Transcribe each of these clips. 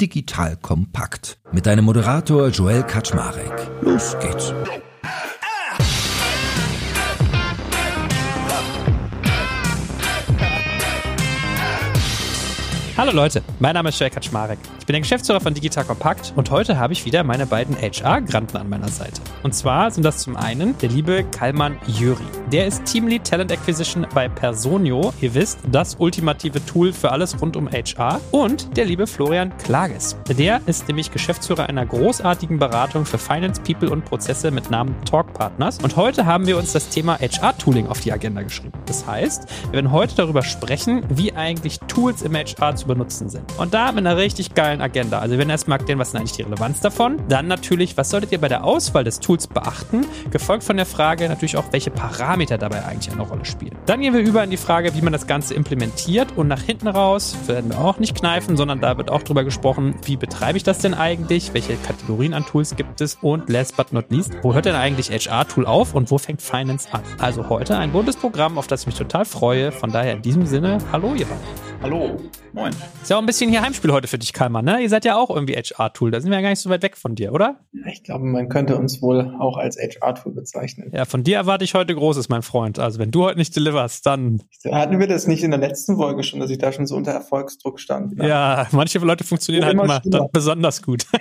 Digital kompakt. Mit deinem Moderator Joel Kaczmarek. Los geht's. Hallo Leute, mein Name ist Joel Kaczmarek. Ich bin der Geschäftsführer von Digital Compact und heute habe ich wieder meine beiden HR-Granten an meiner Seite. Und zwar sind das zum einen der liebe Kalman Jöri. Der ist Teamlead Talent Acquisition bei Personio. Ihr wisst, das ultimative Tool für alles rund um HR. Und der liebe Florian Klages. Der ist nämlich Geschäftsführer einer großartigen Beratung für Finance, People und Prozesse mit Namen Talk Partners. Und heute haben wir uns das Thema HR-Tooling auf die Agenda geschrieben. Das heißt, wir werden heute darüber sprechen, wie eigentlich Tools im HR zu benutzen sind. Und da mit einer richtig geilen Agenda. Also wir werden erstmal erklären, was ist eigentlich die Relevanz davon. Dann natürlich, was solltet ihr bei der Auswahl des Tools beachten? Gefolgt von der Frage natürlich auch, welche Parameter dabei eigentlich eine Rolle spielen. Dann gehen wir über in die Frage, wie man das Ganze implementiert und nach hinten raus werden wir auch nicht kneifen, sondern da wird auch drüber gesprochen, wie betreibe ich das denn eigentlich? Welche Kategorien an Tools gibt es? Und last but not least, wo hört denn eigentlich HR-Tool auf und wo fängt Finance an? Also heute ein buntes Programm, auf das ich mich total freue. Von daher in diesem Sinne, hallo ihr beiden. Hallo. Moin. Ist ja auch ein bisschen hier Heimspiel heute für dich, Kalman, ne? Ihr seid ja auch irgendwie HR-Tool. Da sind wir ja gar nicht so weit weg von dir, oder? Ich glaube, man könnte uns wohl auch als HR-Tool bezeichnen. Ja, von dir erwarte ich heute Großes, mein Freund. Also wenn du heute nicht deliverst, dann. Hatten wir das nicht in der letzten Folge schon, dass ich da schon so unter Erfolgsdruck stand? Ja, ja manche Leute funktionieren halt immer, immer besonders gut.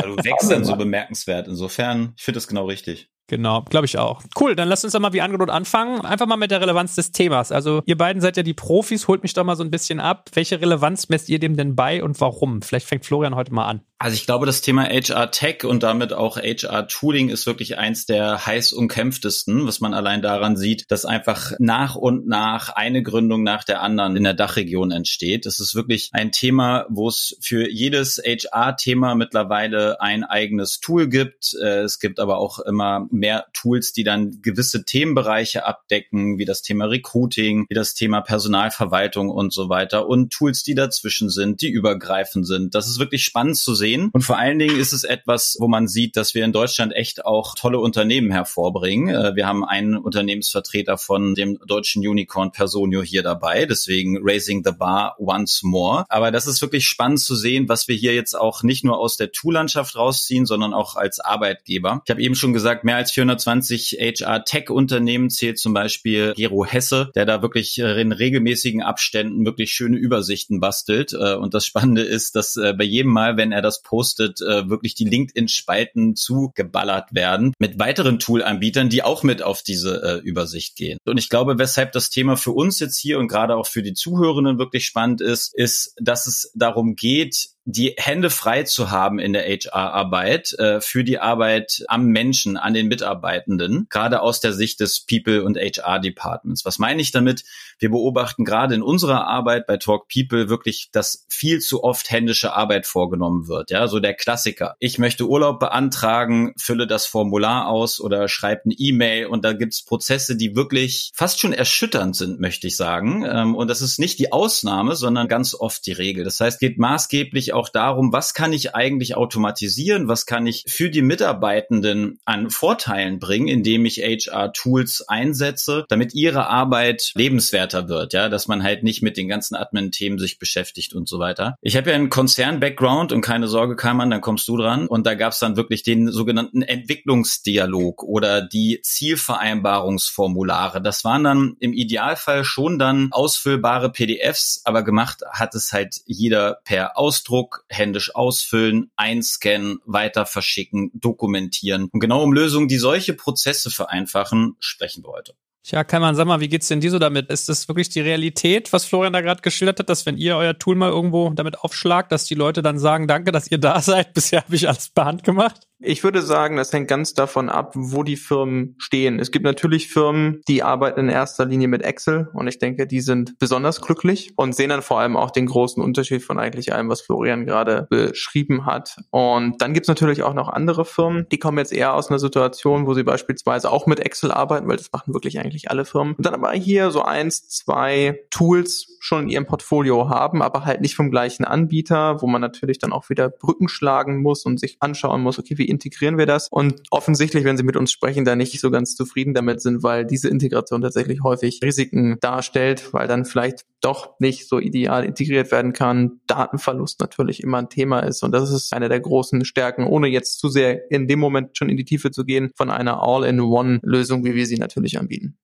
Also du wächst dann so bemerkenswert. Insofern, ich finde das genau richtig. Genau, glaube ich auch. Cool, dann lasst uns doch mal wie angedroht anfangen. Einfach mal mit der Relevanz des Themas. Also ihr beiden seid ja die Profis, holt mich doch mal so ein bisschen ab. Welche Relevanz messt ihr dem denn bei und warum? Vielleicht fängt Florian heute mal an. Also ich glaube, das Thema HR Tech und damit auch HR Tooling ist wirklich eins der heiß umkämpftesten, was man allein daran sieht, dass einfach nach und nach eine Gründung nach der anderen in der Dachregion entsteht. Das ist wirklich ein Thema, wo es für jedes HR-Thema mittlerweile ein eigenes Tool gibt. Äh, es gibt aber auch immer mehr Tools, die dann gewisse Themenbereiche abdecken, wie das Thema Recruiting, wie das Thema Personalverwaltung und so weiter und Tools, die dazwischen sind, die übergreifend sind. Das ist wirklich spannend zu sehen sehen. Und vor allen Dingen ist es etwas, wo man sieht, dass wir in Deutschland echt auch tolle Unternehmen hervorbringen. Äh, wir haben einen Unternehmensvertreter von dem deutschen Unicorn Personio hier dabei, deswegen Raising the Bar once more. Aber das ist wirklich spannend zu sehen, was wir hier jetzt auch nicht nur aus der Tool-Landschaft rausziehen, sondern auch als Arbeitgeber. Ich habe eben schon gesagt, mehr als 420 HR-Tech-Unternehmen zählt zum Beispiel Gero Hesse, der da wirklich in regelmäßigen Abständen wirklich schöne Übersichten bastelt. Äh, und das Spannende ist, dass äh, bei jedem Mal, wenn er das postet, äh, wirklich die LinkedIn-Spalten zugeballert werden mit weiteren Tool-Anbietern, die auch mit auf diese äh, Übersicht gehen. Und ich glaube, weshalb das Thema für uns jetzt hier und gerade auch für die Zuhörenden wirklich spannend ist, ist, dass es darum geht, die Hände frei zu haben in der HR-Arbeit äh, für die Arbeit am Menschen, an den Mitarbeitenden, gerade aus der Sicht des People- und HR-Departments. Was meine ich damit? Wir beobachten gerade in unserer Arbeit bei Talk People wirklich, dass viel zu oft händische Arbeit vorgenommen wird. Ja, so der Klassiker. Ich möchte Urlaub beantragen, fülle das Formular aus oder schreibe eine E-Mail und da gibt's Prozesse, die wirklich fast schon erschütternd sind, möchte ich sagen. Ähm, und das ist nicht die Ausnahme, sondern ganz oft die Regel. Das heißt, geht maßgeblich auch darum, was kann ich eigentlich automatisieren, was kann ich für die Mitarbeitenden an Vorteilen bringen, indem ich HR-Tools einsetze, damit ihre Arbeit lebenswerter wird, ja, dass man halt nicht mit den ganzen Admin-Themen sich beschäftigt und so weiter. Ich habe ja einen Konzern-Background und keine Sorge, Kaiman, dann kommst du dran. Und da gab es dann wirklich den sogenannten Entwicklungsdialog oder die Zielvereinbarungsformulare. Das waren dann im Idealfall schon dann ausfüllbare PDFs, aber gemacht hat es halt jeder per Ausdruck Druck, händisch ausfüllen, einscannen, weiter verschicken, dokumentieren. Und genau um Lösungen, die solche Prozesse vereinfachen, sprechen wir heute. Tja, kann man, sag mal, wie geht's denn dir so damit? Ist das wirklich die Realität, was Florian da gerade geschildert hat, dass wenn ihr euer Tool mal irgendwo damit aufschlagt, dass die Leute dann sagen, danke, dass ihr da seid, bisher habe ich alles per Hand gemacht? Ich würde sagen, das hängt ganz davon ab, wo die Firmen stehen. Es gibt natürlich Firmen, die arbeiten in erster Linie mit Excel und ich denke, die sind besonders glücklich und sehen dann vor allem auch den großen Unterschied von eigentlich allem, was Florian gerade beschrieben hat. Und dann gibt es natürlich auch noch andere Firmen, die kommen jetzt eher aus einer Situation, wo sie beispielsweise auch mit Excel arbeiten, weil das machen wirklich eigentlich alle Firmen. Und dann aber hier so eins, zwei Tools schon in ihrem Portfolio haben, aber halt nicht vom gleichen Anbieter, wo man natürlich dann auch wieder Brücken schlagen muss und sich anschauen muss, okay, wie wie integrieren wir das? Und offensichtlich, wenn Sie mit uns sprechen, da nicht so ganz zufrieden damit sind, weil diese Integration tatsächlich häufig Risiken darstellt, weil dann vielleicht doch nicht so ideal integriert werden kann. Datenverlust natürlich immer ein Thema ist. Und das ist eine der großen Stärken, ohne jetzt zu sehr in dem Moment schon in die Tiefe zu gehen, von einer All-in-One-Lösung, wie wir sie natürlich anbieten.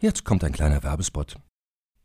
Jetzt kommt ein kleiner Werbespot.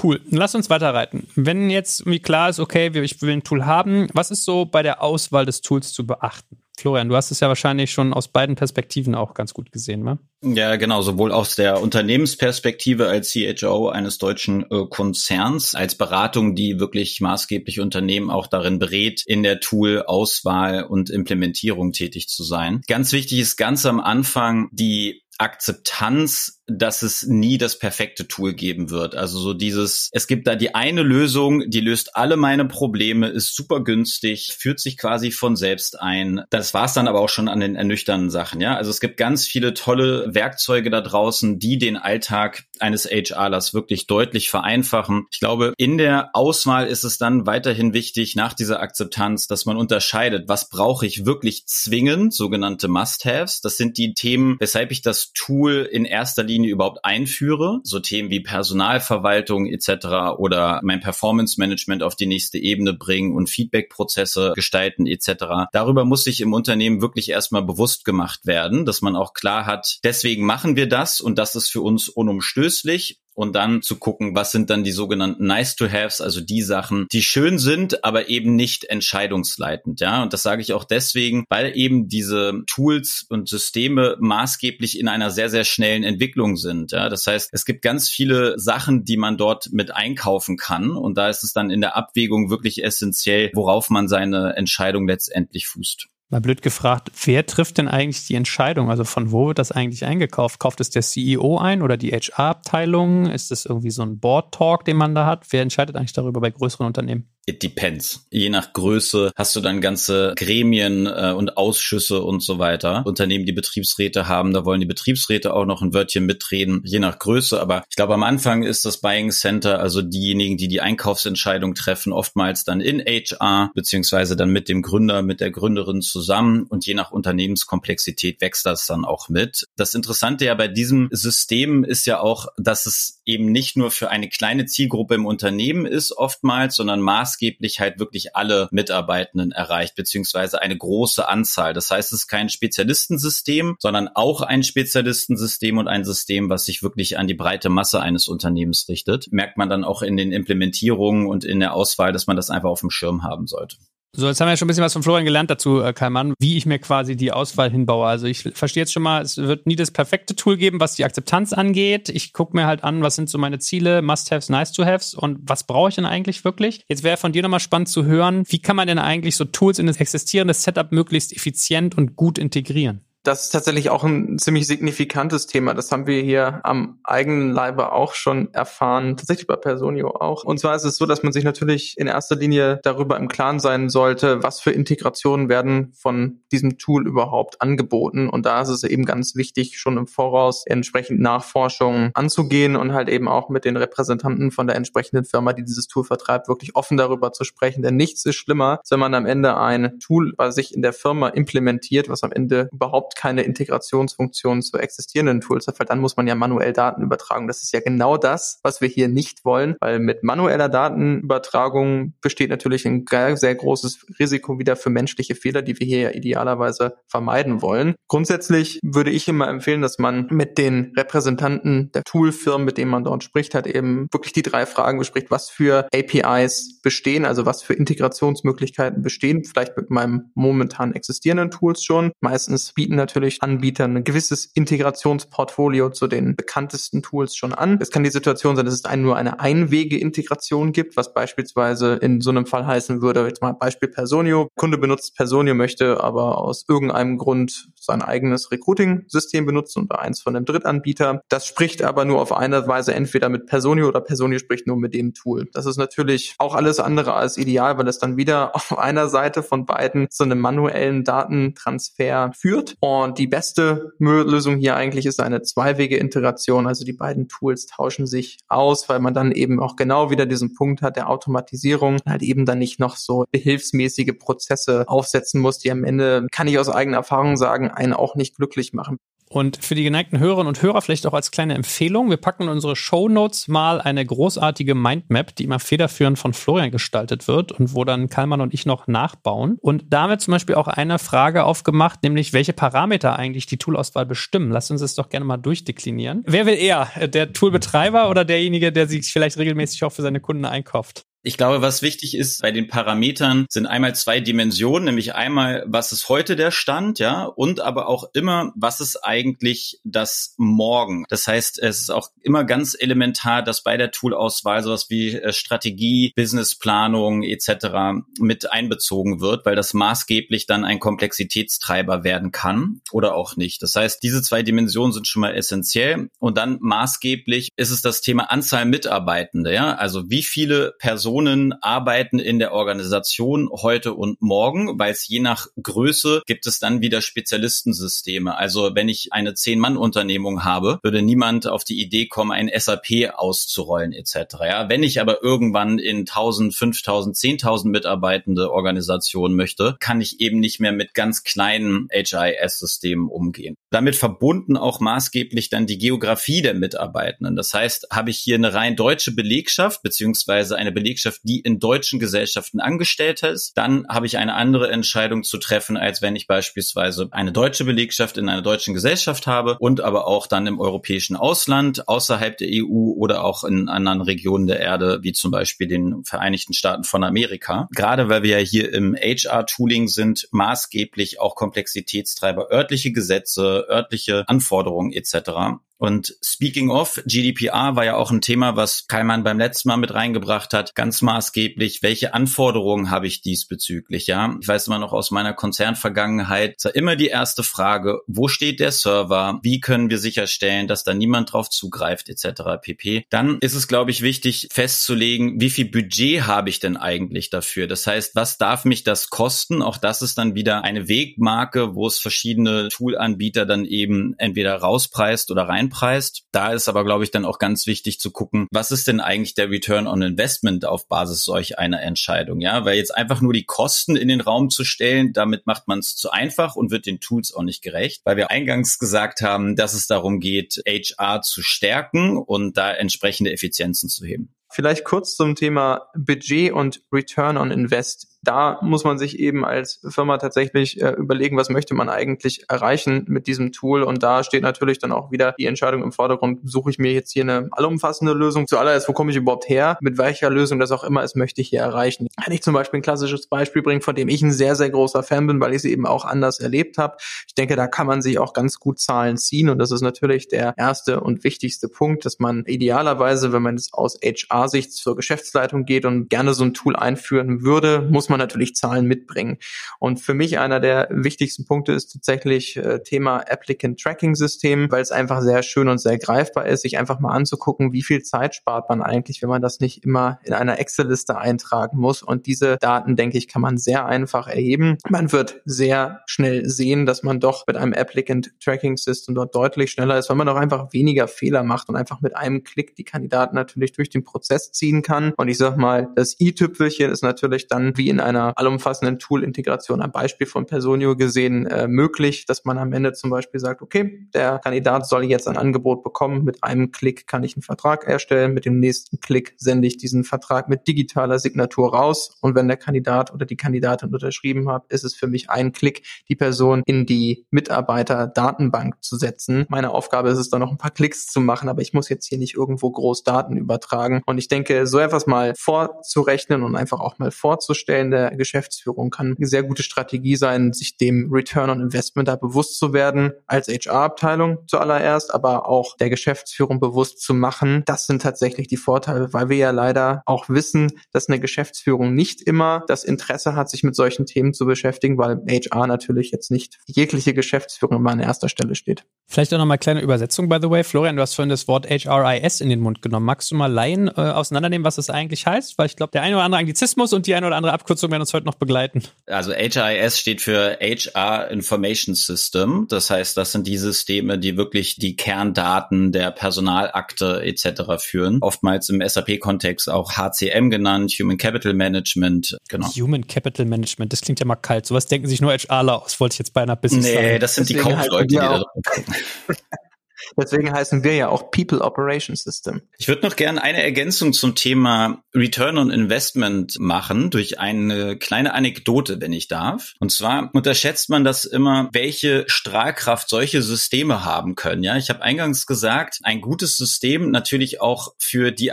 Cool, lass uns weiterreiten. Wenn jetzt wie klar ist, okay, ich will ein Tool haben, was ist so bei der Auswahl des Tools zu beachten? Florian, du hast es ja wahrscheinlich schon aus beiden Perspektiven auch ganz gut gesehen, ne? Ja, genau, sowohl aus der Unternehmensperspektive als CHO eines deutschen äh, Konzerns, als Beratung, die wirklich maßgeblich Unternehmen auch darin berät, in der Tool-Auswahl und Implementierung tätig zu sein. Ganz wichtig ist ganz am Anfang die Akzeptanz dass es nie das perfekte Tool geben wird. Also so dieses, es gibt da die eine Lösung, die löst alle meine Probleme, ist super günstig, führt sich quasi von selbst ein. Das war's dann aber auch schon an den ernüchternden Sachen, ja. Also es gibt ganz viele tolle Werkzeuge da draußen, die den Alltag eines HRlers wirklich deutlich vereinfachen. Ich glaube, in der Auswahl ist es dann weiterhin wichtig, nach dieser Akzeptanz, dass man unterscheidet, was brauche ich wirklich zwingend, sogenannte Must-Haves. Das sind die Themen, weshalb ich das Tool in erster Linie Richtlinie überhaupt einführe, so Themen wie Personalverwaltung etc. oder mein Performance Management auf die nächste Ebene bringen und Feedback-Prozesse gestalten etc. Darüber muss sich im Unternehmen wirklich erstmal bewusst gemacht werden, dass man auch klar hat, deswegen machen wir das und das ist für uns unumstößlich und dann zu gucken, was sind dann die sogenannten nice to haves, also die Sachen, die schön sind, aber eben nicht entscheidungsleitend, ja. Und das sage ich auch deswegen, weil eben diese Tools und Systeme maßgeblich in einer sehr, sehr schnellen Entwicklung sind, ja. Das heißt, es gibt ganz viele Sachen, die man dort mit einkaufen kann und da ist es dann in der Abwägung wirklich essentiell, worauf man seine Entscheidung letztendlich fußt. Mal blöd gefragt, wer trifft denn eigentlich die Entscheidung? Also von wo wird das eigentlich eingekauft? Kauft es der CEO ein oder die HR-Abteilung? Ist es irgendwie so ein Board-Talk, den man da hat? Wer entscheidet eigentlich darüber bei größeren Unternehmen? It depends. Je nach Größe hast du dann ganze Gremien äh, und Ausschüsse und so weiter. Unternehmen, die Betriebsräte haben, da wollen die Betriebsräte auch noch ein Wörtchen mitreden, je nach Größe. Aber ich glaube, am Anfang ist das Buying Center, also diejenigen, die die Einkaufsentscheidung treffen, oftmals dann in HR, beziehungsweise dann mit dem Gründer, mit der Gründerin zusammen. Und je nach Unternehmenskomplexität wächst das dann auch mit. Das Interessante ja bei diesem System ist ja auch, dass es eben nicht nur für eine kleine Zielgruppe im Unternehmen ist oftmals, sondern maß maßgeblich halt wirklich alle Mitarbeitenden erreicht, beziehungsweise eine große Anzahl. Das heißt, es ist kein Spezialistensystem, sondern auch ein Spezialistensystem und ein System, was sich wirklich an die breite Masse eines Unternehmens richtet. Merkt man dann auch in den Implementierungen und in der Auswahl, dass man das einfach auf dem Schirm haben sollte. So, jetzt haben wir ja schon ein bisschen was von Florian gelernt dazu, äh, Kalman, wie ich mir quasi die Auswahl hinbaue. Also ich verstehe jetzt schon mal, es wird nie das perfekte Tool geben, was die Akzeptanz angeht. Ich gucke mir halt an, was sind so meine Ziele, Must-Haves, Nice-to-Haves und was brauche ich denn eigentlich wirklich? Jetzt wäre von dir nochmal spannend zu hören, wie kann man denn eigentlich so Tools in das existierende Setup möglichst effizient und gut integrieren? Das ist tatsächlich auch ein ziemlich signifikantes Thema. Das haben wir hier am eigenen Leibe auch schon erfahren, tatsächlich bei Personio auch. Und zwar ist es so, dass man sich natürlich in erster Linie darüber im Klaren sein sollte, was für Integrationen werden von diesem Tool überhaupt angeboten. Und da ist es eben ganz wichtig, schon im Voraus entsprechend Nachforschungen anzugehen und halt eben auch mit den Repräsentanten von der entsprechenden Firma, die dieses Tool vertreibt, wirklich offen darüber zu sprechen. Denn nichts ist schlimmer, wenn man am Ende ein Tool bei sich in der Firma implementiert, was am Ende überhaupt keine Integrationsfunktion zu existierenden Tools weil dann muss man ja manuell Daten übertragen. Das ist ja genau das, was wir hier nicht wollen, weil mit manueller Datenübertragung besteht natürlich ein sehr, sehr großes Risiko wieder für menschliche Fehler, die wir hier ja idealerweise vermeiden wollen. Grundsätzlich würde ich immer empfehlen, dass man mit den Repräsentanten der Toolfirmen, mit denen man dort spricht, hat eben wirklich die drei Fragen bespricht, was für APIs bestehen, also was für Integrationsmöglichkeiten bestehen, vielleicht mit meinem momentan existierenden Tools schon. Meistens bieten natürlich Anbietern ein gewisses Integrationsportfolio zu den bekanntesten Tools schon an. Es kann die Situation sein, dass es ein, nur eine Einwege-Integration gibt, was beispielsweise in so einem Fall heißen würde, jetzt mal Beispiel Personio. Kunde benutzt Personio, möchte aber aus irgendeinem Grund sein eigenes Recruiting-System benutzen oder eins von einem Drittanbieter. Das spricht aber nur auf eine Weise entweder mit Personio oder Personio spricht nur mit dem Tool. Das ist natürlich auch alles andere als ideal, weil es dann wieder auf einer Seite von beiden zu einem manuellen Datentransfer führt. Und die beste Lösung hier eigentlich ist eine zweiwege Integration. Also die beiden Tools tauschen sich aus, weil man dann eben auch genau wieder diesen Punkt hat der Automatisierung, halt eben dann nicht noch so behilfsmäßige Prozesse aufsetzen muss, die am Ende, kann ich aus eigener Erfahrung sagen, einen auch nicht glücklich machen. Und für die geneigten Hörerinnen und Hörer vielleicht auch als kleine Empfehlung, wir packen in unsere Show Notes mal eine großartige Mindmap, die immer federführend von Florian gestaltet wird und wo dann Kalman und ich noch nachbauen. Und damit zum Beispiel auch eine Frage aufgemacht, nämlich welche Parameter eigentlich die Toolauswahl bestimmen. Lasst uns das doch gerne mal durchdeklinieren. Wer will eher, der Toolbetreiber oder derjenige, der sich vielleicht regelmäßig auch für seine Kunden einkauft? Ich glaube, was wichtig ist bei den Parametern sind einmal zwei Dimensionen, nämlich einmal, was ist heute der Stand, ja, und aber auch immer, was ist eigentlich das Morgen. Das heißt, es ist auch immer ganz elementar, dass bei der Toolauswahl sowas wie äh, Strategie, Businessplanung etc. mit einbezogen wird, weil das maßgeblich dann ein Komplexitätstreiber werden kann oder auch nicht. Das heißt, diese zwei Dimensionen sind schon mal essentiell und dann maßgeblich ist es das Thema Anzahl Mitarbeitende, ja, also wie viele Personen Personen arbeiten in der Organisation heute und morgen, weil es je nach Größe gibt es dann wieder Spezialistensysteme. Also wenn ich eine Zehn-Mann-Unternehmung habe, würde niemand auf die Idee kommen, ein SAP auszurollen etc. Ja, wenn ich aber irgendwann in 1000, 5000, 10.000 Mitarbeitende Organisationen möchte, kann ich eben nicht mehr mit ganz kleinen HIS-Systemen umgehen. Damit verbunden auch maßgeblich dann die Geografie der Mitarbeitenden. Das heißt, habe ich hier eine rein deutsche Belegschaft beziehungsweise eine Belegschaft Belegschaft, die in deutschen Gesellschaften Angestellter ist, dann habe ich eine andere Entscheidung zu treffen, als wenn ich beispielsweise eine deutsche Belegschaft in einer deutschen Gesellschaft habe und aber auch dann im europäischen Ausland, außerhalb der EU oder auch in anderen Regionen der Erde, wie zum Beispiel den Vereinigten Staaten von Amerika. Gerade weil wir ja hier im HR-Tooling sind, maßgeblich auch Komplexitätstreiber, örtliche Gesetze, örtliche Anforderungen etc. Und speaking of, GDPR war ja auch ein Thema, was Kaiman beim letzten Mal mit reingebracht hat, ganz maßgeblich. Welche Anforderungen habe ich diesbezüglich? Ja, ich weiß immer noch aus meiner Konzernvergangenheit, es war immer die erste Frage, wo steht der Server? Wie können wir sicherstellen, dass da niemand drauf zugreift, etc. pp. Dann ist es, glaube ich, wichtig festzulegen, wie viel Budget habe ich denn eigentlich dafür? Das heißt, was darf mich das kosten? Auch das ist dann wieder eine Wegmarke, wo es verschiedene Toolanbieter dann eben entweder rauspreist oder rein einpreist. Da ist aber, glaube ich, dann auch ganz wichtig zu gucken, was ist denn eigentlich der Return on Investment auf Basis solch einer Entscheidung? Ja, weil jetzt einfach nur die Kosten in den Raum zu stellen, damit macht man es zu einfach und wird den Tools auch nicht gerecht, weil wir eingangs gesagt haben, dass es darum geht, HR zu stärken und da entsprechende Effizienzen zu heben. Vielleicht kurz zum Thema Budget und Return on Invest da muss man sich eben als Firma tatsächlich äh, überlegen, was möchte man eigentlich erreichen mit diesem Tool. Und da steht natürlich dann auch wieder die Entscheidung im Vordergrund, suche ich mir jetzt hier eine allumfassende Lösung. Zuallererst, wo komme ich überhaupt her? Mit welcher Lösung das auch immer ist, möchte ich hier erreichen. Kann ich zum Beispiel ein klassisches Beispiel bringen, von dem ich ein sehr, sehr großer Fan bin, weil ich es eben auch anders erlebt habe. Ich denke, da kann man sich auch ganz gut Zahlen ziehen. Und das ist natürlich der erste und wichtigste Punkt, dass man idealerweise, wenn man jetzt aus HR-Sicht zur Geschäftsleitung geht und gerne so ein Tool einführen würde, muss man natürlich Zahlen mitbringen. Und für mich einer der wichtigsten Punkte ist tatsächlich äh, Thema Applicant Tracking System, weil es einfach sehr schön und sehr greifbar ist, sich einfach mal anzugucken, wie viel Zeit spart man eigentlich, wenn man das nicht immer in einer Excel-Liste eintragen muss. Und diese Daten, denke ich, kann man sehr einfach erheben. Man wird sehr schnell sehen, dass man doch mit einem Applicant Tracking System dort deutlich schneller ist, weil man auch einfach weniger Fehler macht und einfach mit einem Klick die Kandidaten natürlich durch den Prozess ziehen kann. Und ich sag mal, das i-Tüpfelchen ist natürlich dann wie in einer allumfassenden Tool-Integration am Beispiel von Personio gesehen äh, möglich, dass man am Ende zum Beispiel sagt, okay, der Kandidat soll jetzt ein Angebot bekommen. Mit einem Klick kann ich einen Vertrag erstellen. Mit dem nächsten Klick sende ich diesen Vertrag mit digitaler Signatur raus. Und wenn der Kandidat oder die Kandidatin unterschrieben hat, ist es für mich ein Klick, die Person in die Mitarbeiter-Datenbank zu setzen. Meine Aufgabe ist es dann noch ein paar Klicks zu machen, aber ich muss jetzt hier nicht irgendwo groß Daten übertragen. Und ich denke, so etwas mal vorzurechnen und einfach auch mal vorzustellen der Geschäftsführung kann eine sehr gute Strategie sein, sich dem Return on Investment da bewusst zu werden, als HR-Abteilung zuallererst, aber auch der Geschäftsführung bewusst zu machen. Das sind tatsächlich die Vorteile, weil wir ja leider auch wissen, dass eine Geschäftsführung nicht immer das Interesse hat, sich mit solchen Themen zu beschäftigen, weil HR natürlich jetzt nicht jegliche Geschäftsführung immer an erster Stelle steht. Vielleicht auch nochmal kleine Übersetzung, by the way. Florian, du hast vorhin das Wort HRIS in den Mund genommen. Magst du mal Laien äh, auseinandernehmen, was das eigentlich heißt? Weil ich glaube, der eine oder andere Anglizismus und die eine oder andere Abkürzung werden uns heute noch begleiten. Also HRIS steht für HR Information System. Das heißt, das sind die Systeme, die wirklich die Kerndaten der Personalakte etc. führen. Oftmals im SAP-Kontext auch HCM genannt, Human Capital Management. Genau. Human Capital Management, das klingt ja mal kalt. Sowas denken sich nur HRler aus, wollte ich jetzt beinahe Business nee, sagen. Nee, das sind Deswegen die Kaufleute, die da Deswegen heißen wir ja auch People Operation System. Ich würde noch gerne eine Ergänzung zum Thema Return on Investment machen durch eine kleine Anekdote, wenn ich darf. Und zwar unterschätzt man das immer, welche Strahlkraft solche Systeme haben können. Ja, ich habe eingangs gesagt, ein gutes System natürlich auch für die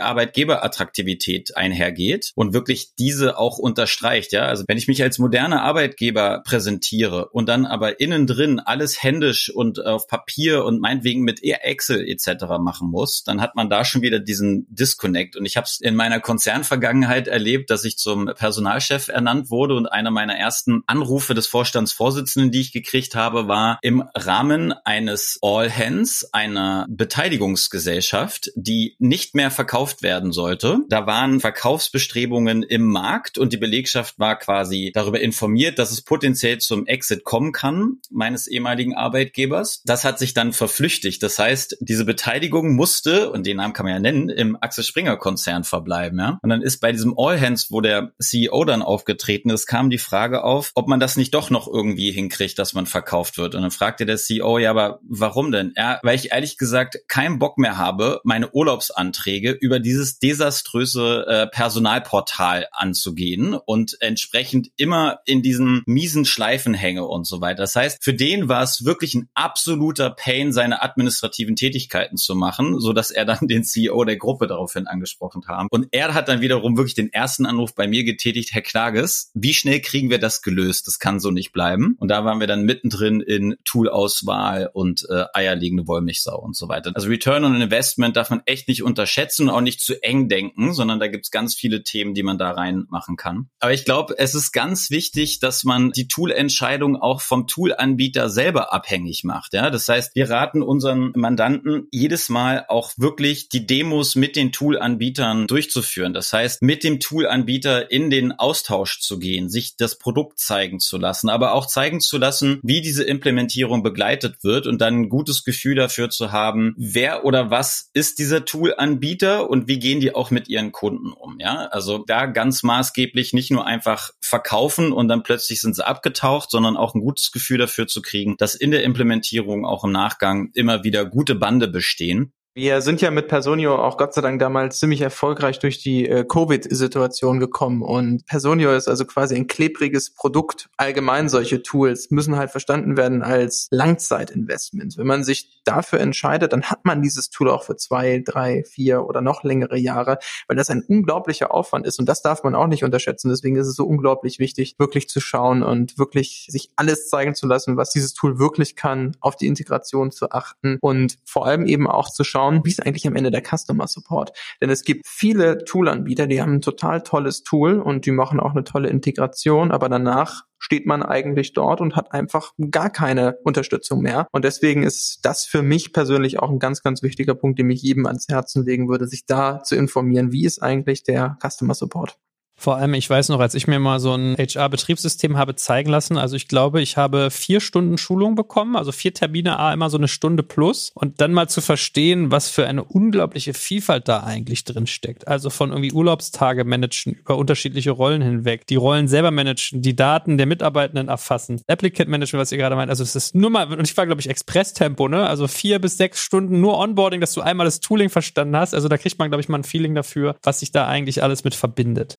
Arbeitgeberattraktivität einhergeht und wirklich diese auch unterstreicht. Ja, also wenn ich mich als moderner Arbeitgeber präsentiere und dann aber innen drin alles händisch und auf Papier und meinetwegen mit Excel etc. machen muss, dann hat man da schon wieder diesen Disconnect. Und ich habe es in meiner Konzernvergangenheit erlebt, dass ich zum Personalchef ernannt wurde und einer meiner ersten Anrufe des Vorstandsvorsitzenden, die ich gekriegt habe, war im Rahmen eines All Hands, einer Beteiligungsgesellschaft, die nicht mehr verkauft werden sollte. Da waren Verkaufsbestrebungen im Markt und die Belegschaft war quasi darüber informiert, dass es potenziell zum Exit kommen kann meines ehemaligen Arbeitgebers. Das hat sich dann verflüchtigt. Das heißt, diese Beteiligung musste, und den Namen kann man ja nennen, im Axel Springer Konzern verbleiben, ja. Und dann ist bei diesem All Hands, wo der CEO dann aufgetreten ist, kam die Frage auf, ob man das nicht doch noch irgendwie hinkriegt, dass man verkauft wird. Und dann fragte der CEO, ja, aber warum denn? Ja, weil ich ehrlich gesagt keinen Bock mehr habe, meine Urlaubsanträge über dieses desaströse äh, Personalportal anzugehen und entsprechend immer in diesen miesen Schleifen hänge und so weiter. Das heißt, für den war es wirklich ein absoluter Pain, seine administrative administrativen Tätigkeiten zu machen, so dass er dann den CEO der Gruppe daraufhin angesprochen haben. Und er hat dann wiederum wirklich den ersten Anruf bei mir getätigt, Herr Klages, wie schnell kriegen wir das gelöst? Das kann so nicht bleiben. Und da waren wir dann mittendrin in Toolauswahl und äh, eierlegende Wollmilchsau und so weiter. Also Return on Investment darf man echt nicht unterschätzen und auch nicht zu eng denken, sondern da gibt's ganz viele Themen, die man da reinmachen kann. Aber ich glaube, es ist ganz wichtig, dass man die Toolentscheidung auch vom Toolanbieter selber abhängig macht. Ja, das heißt, wir raten unseren Mandanten jedes Mal auch wirklich die Demos mit den Toolanbietern durchzuführen. Das heißt, mit dem Toolanbieter in den Austausch zu gehen, sich das Produkt zeigen zu lassen, aber auch zeigen zu lassen, wie diese Implementierung begleitet wird und dann ein gutes Gefühl dafür zu haben, wer oder was ist dieser Toolanbieter und wie gehen die auch mit ihren Kunden um. Ja, also da ganz maßgeblich nicht nur einfach verkaufen und dann plötzlich sind sie abgetaucht, sondern auch ein gutes Gefühl dafür zu kriegen, dass in der Implementierung auch im Nachgang immer wieder gute Bande bestehen. Wir sind ja mit Personio auch Gott sei Dank damals ziemlich erfolgreich durch die äh, Covid-Situation gekommen und Personio ist also quasi ein klebriges Produkt. Allgemein solche Tools müssen halt verstanden werden als Langzeitinvestments. Wenn man sich dafür entscheidet, dann hat man dieses Tool auch für zwei, drei, vier oder noch längere Jahre, weil das ein unglaublicher Aufwand ist und das darf man auch nicht unterschätzen. Deswegen ist es so unglaublich wichtig, wirklich zu schauen und wirklich sich alles zeigen zu lassen, was dieses Tool wirklich kann, auf die Integration zu achten und vor allem eben auch zu schauen, schauen, wie ist eigentlich am Ende der Customer Support? Denn es gibt viele Toolanbieter, die haben ein total tolles Tool und die machen auch eine tolle Integration, aber danach steht man eigentlich dort und hat einfach gar keine Unterstützung mehr. Und deswegen ist das für mich persönlich auch ein ganz, ganz wichtiger Punkt, den ich jedem ans Herzen legen würde, sich da zu informieren, wie ist eigentlich der Customer Support. Vor allem, ich weiß noch, als ich mir mal so ein HR-Betriebssystem habe zeigen lassen, also ich glaube, ich habe vier Stunden Schulung bekommen, also vier Termine, A, immer so eine Stunde plus und dann mal zu verstehen, was für eine unglaubliche Vielfalt da eigentlich drin steckt. Also von irgendwie Urlaubstage managen über unterschiedliche Rollen hinweg, die Rollen selber managen, die Daten der Mitarbeitenden erfassen, Applicant Management, was ihr gerade meint. Also es ist nur mal, und ich war, glaube ich, Express-Tempo, ne? Also vier bis sechs Stunden nur Onboarding, dass du einmal das Tooling verstanden hast. Also da kriegt man, glaube ich, mal ein Feeling dafür, was sich da eigentlich alles mit verbindet.